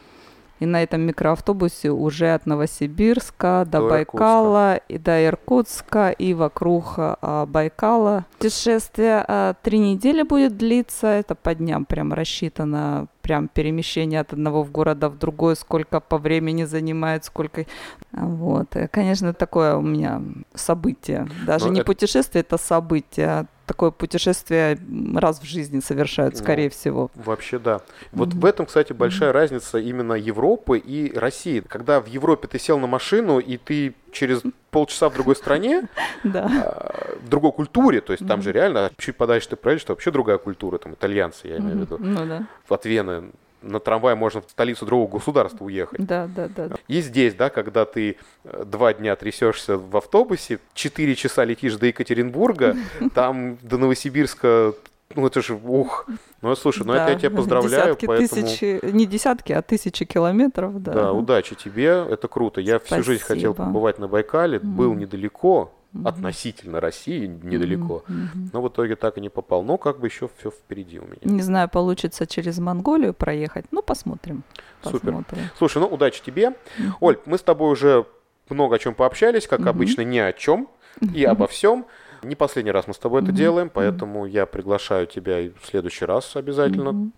И на этом микроавтобусе уже от Новосибирска до, до Байкала Иркутска. и до Иркутска и вокруг а, Байкала. Путешествие а, три недели будет длиться. Это по дням прям рассчитано. Прям перемещение от одного в города в другой, сколько по времени занимает, сколько... Вот. И, конечно, такое у меня событие. Даже Но ну, не это... путешествие, это событие такое путешествие раз в жизни совершают, ну, скорее ну, всего. Вообще да. Вот mm-hmm. в этом, кстати, большая mm-hmm. разница именно Европы и России. Когда в Европе ты сел на машину, и ты через полчаса в другой стране, а, в другой культуре, то есть там же реально чуть подальше ты проедешь, что вообще другая культура, там итальянцы, я имею в виду, ну от Вены на трамвае можно в столицу другого государства уехать. Да, да, да. И здесь, да, когда ты э, два дня трясешься в автобусе, четыре часа летишь до Екатеринбурга, там до Новосибирска ну это же, ух. Ну слушай, ну да, это я тебя поздравляю, десятки поэтому... Тысячи, не десятки, а тысячи километров, да. Да, удачи тебе, это круто. Я Спасибо. всю жизнь хотел побывать на Байкале, mm. был недалеко, mm-hmm. относительно России, недалеко. Mm-hmm. Но в итоге так и не попал. Но как бы еще все впереди у меня. Не знаю, получится через Монголию проехать. Ну, посмотрим. Супер. Посмотрим. Слушай, ну удачи тебе. Оль, мы с тобой уже много о чем пообщались, как mm-hmm. обычно, ни о чем и обо всем. Не последний раз мы с тобой это делаем, поэтому я приглашаю тебя и в следующий раз обязательно.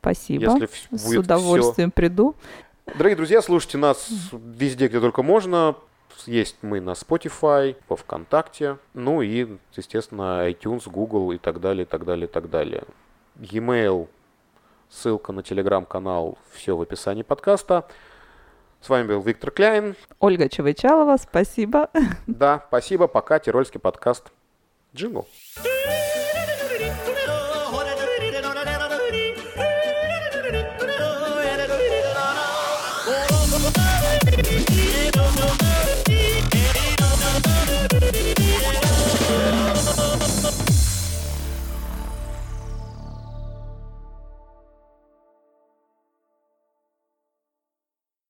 Спасибо. Если с удовольствием все... приду. Дорогие друзья, слушайте нас везде, где только можно. Есть мы на Spotify, по ВКонтакте, ну и, естественно, iTunes, Google и так далее, и так далее, и так далее. E-mail, ссылка на телеграм-канал, все в описании подкаста. С вами был Виктор Кляйн. Ольга Чевычалова, спасибо. Да, спасибо, пока, Тирольский подкаст. Джингл.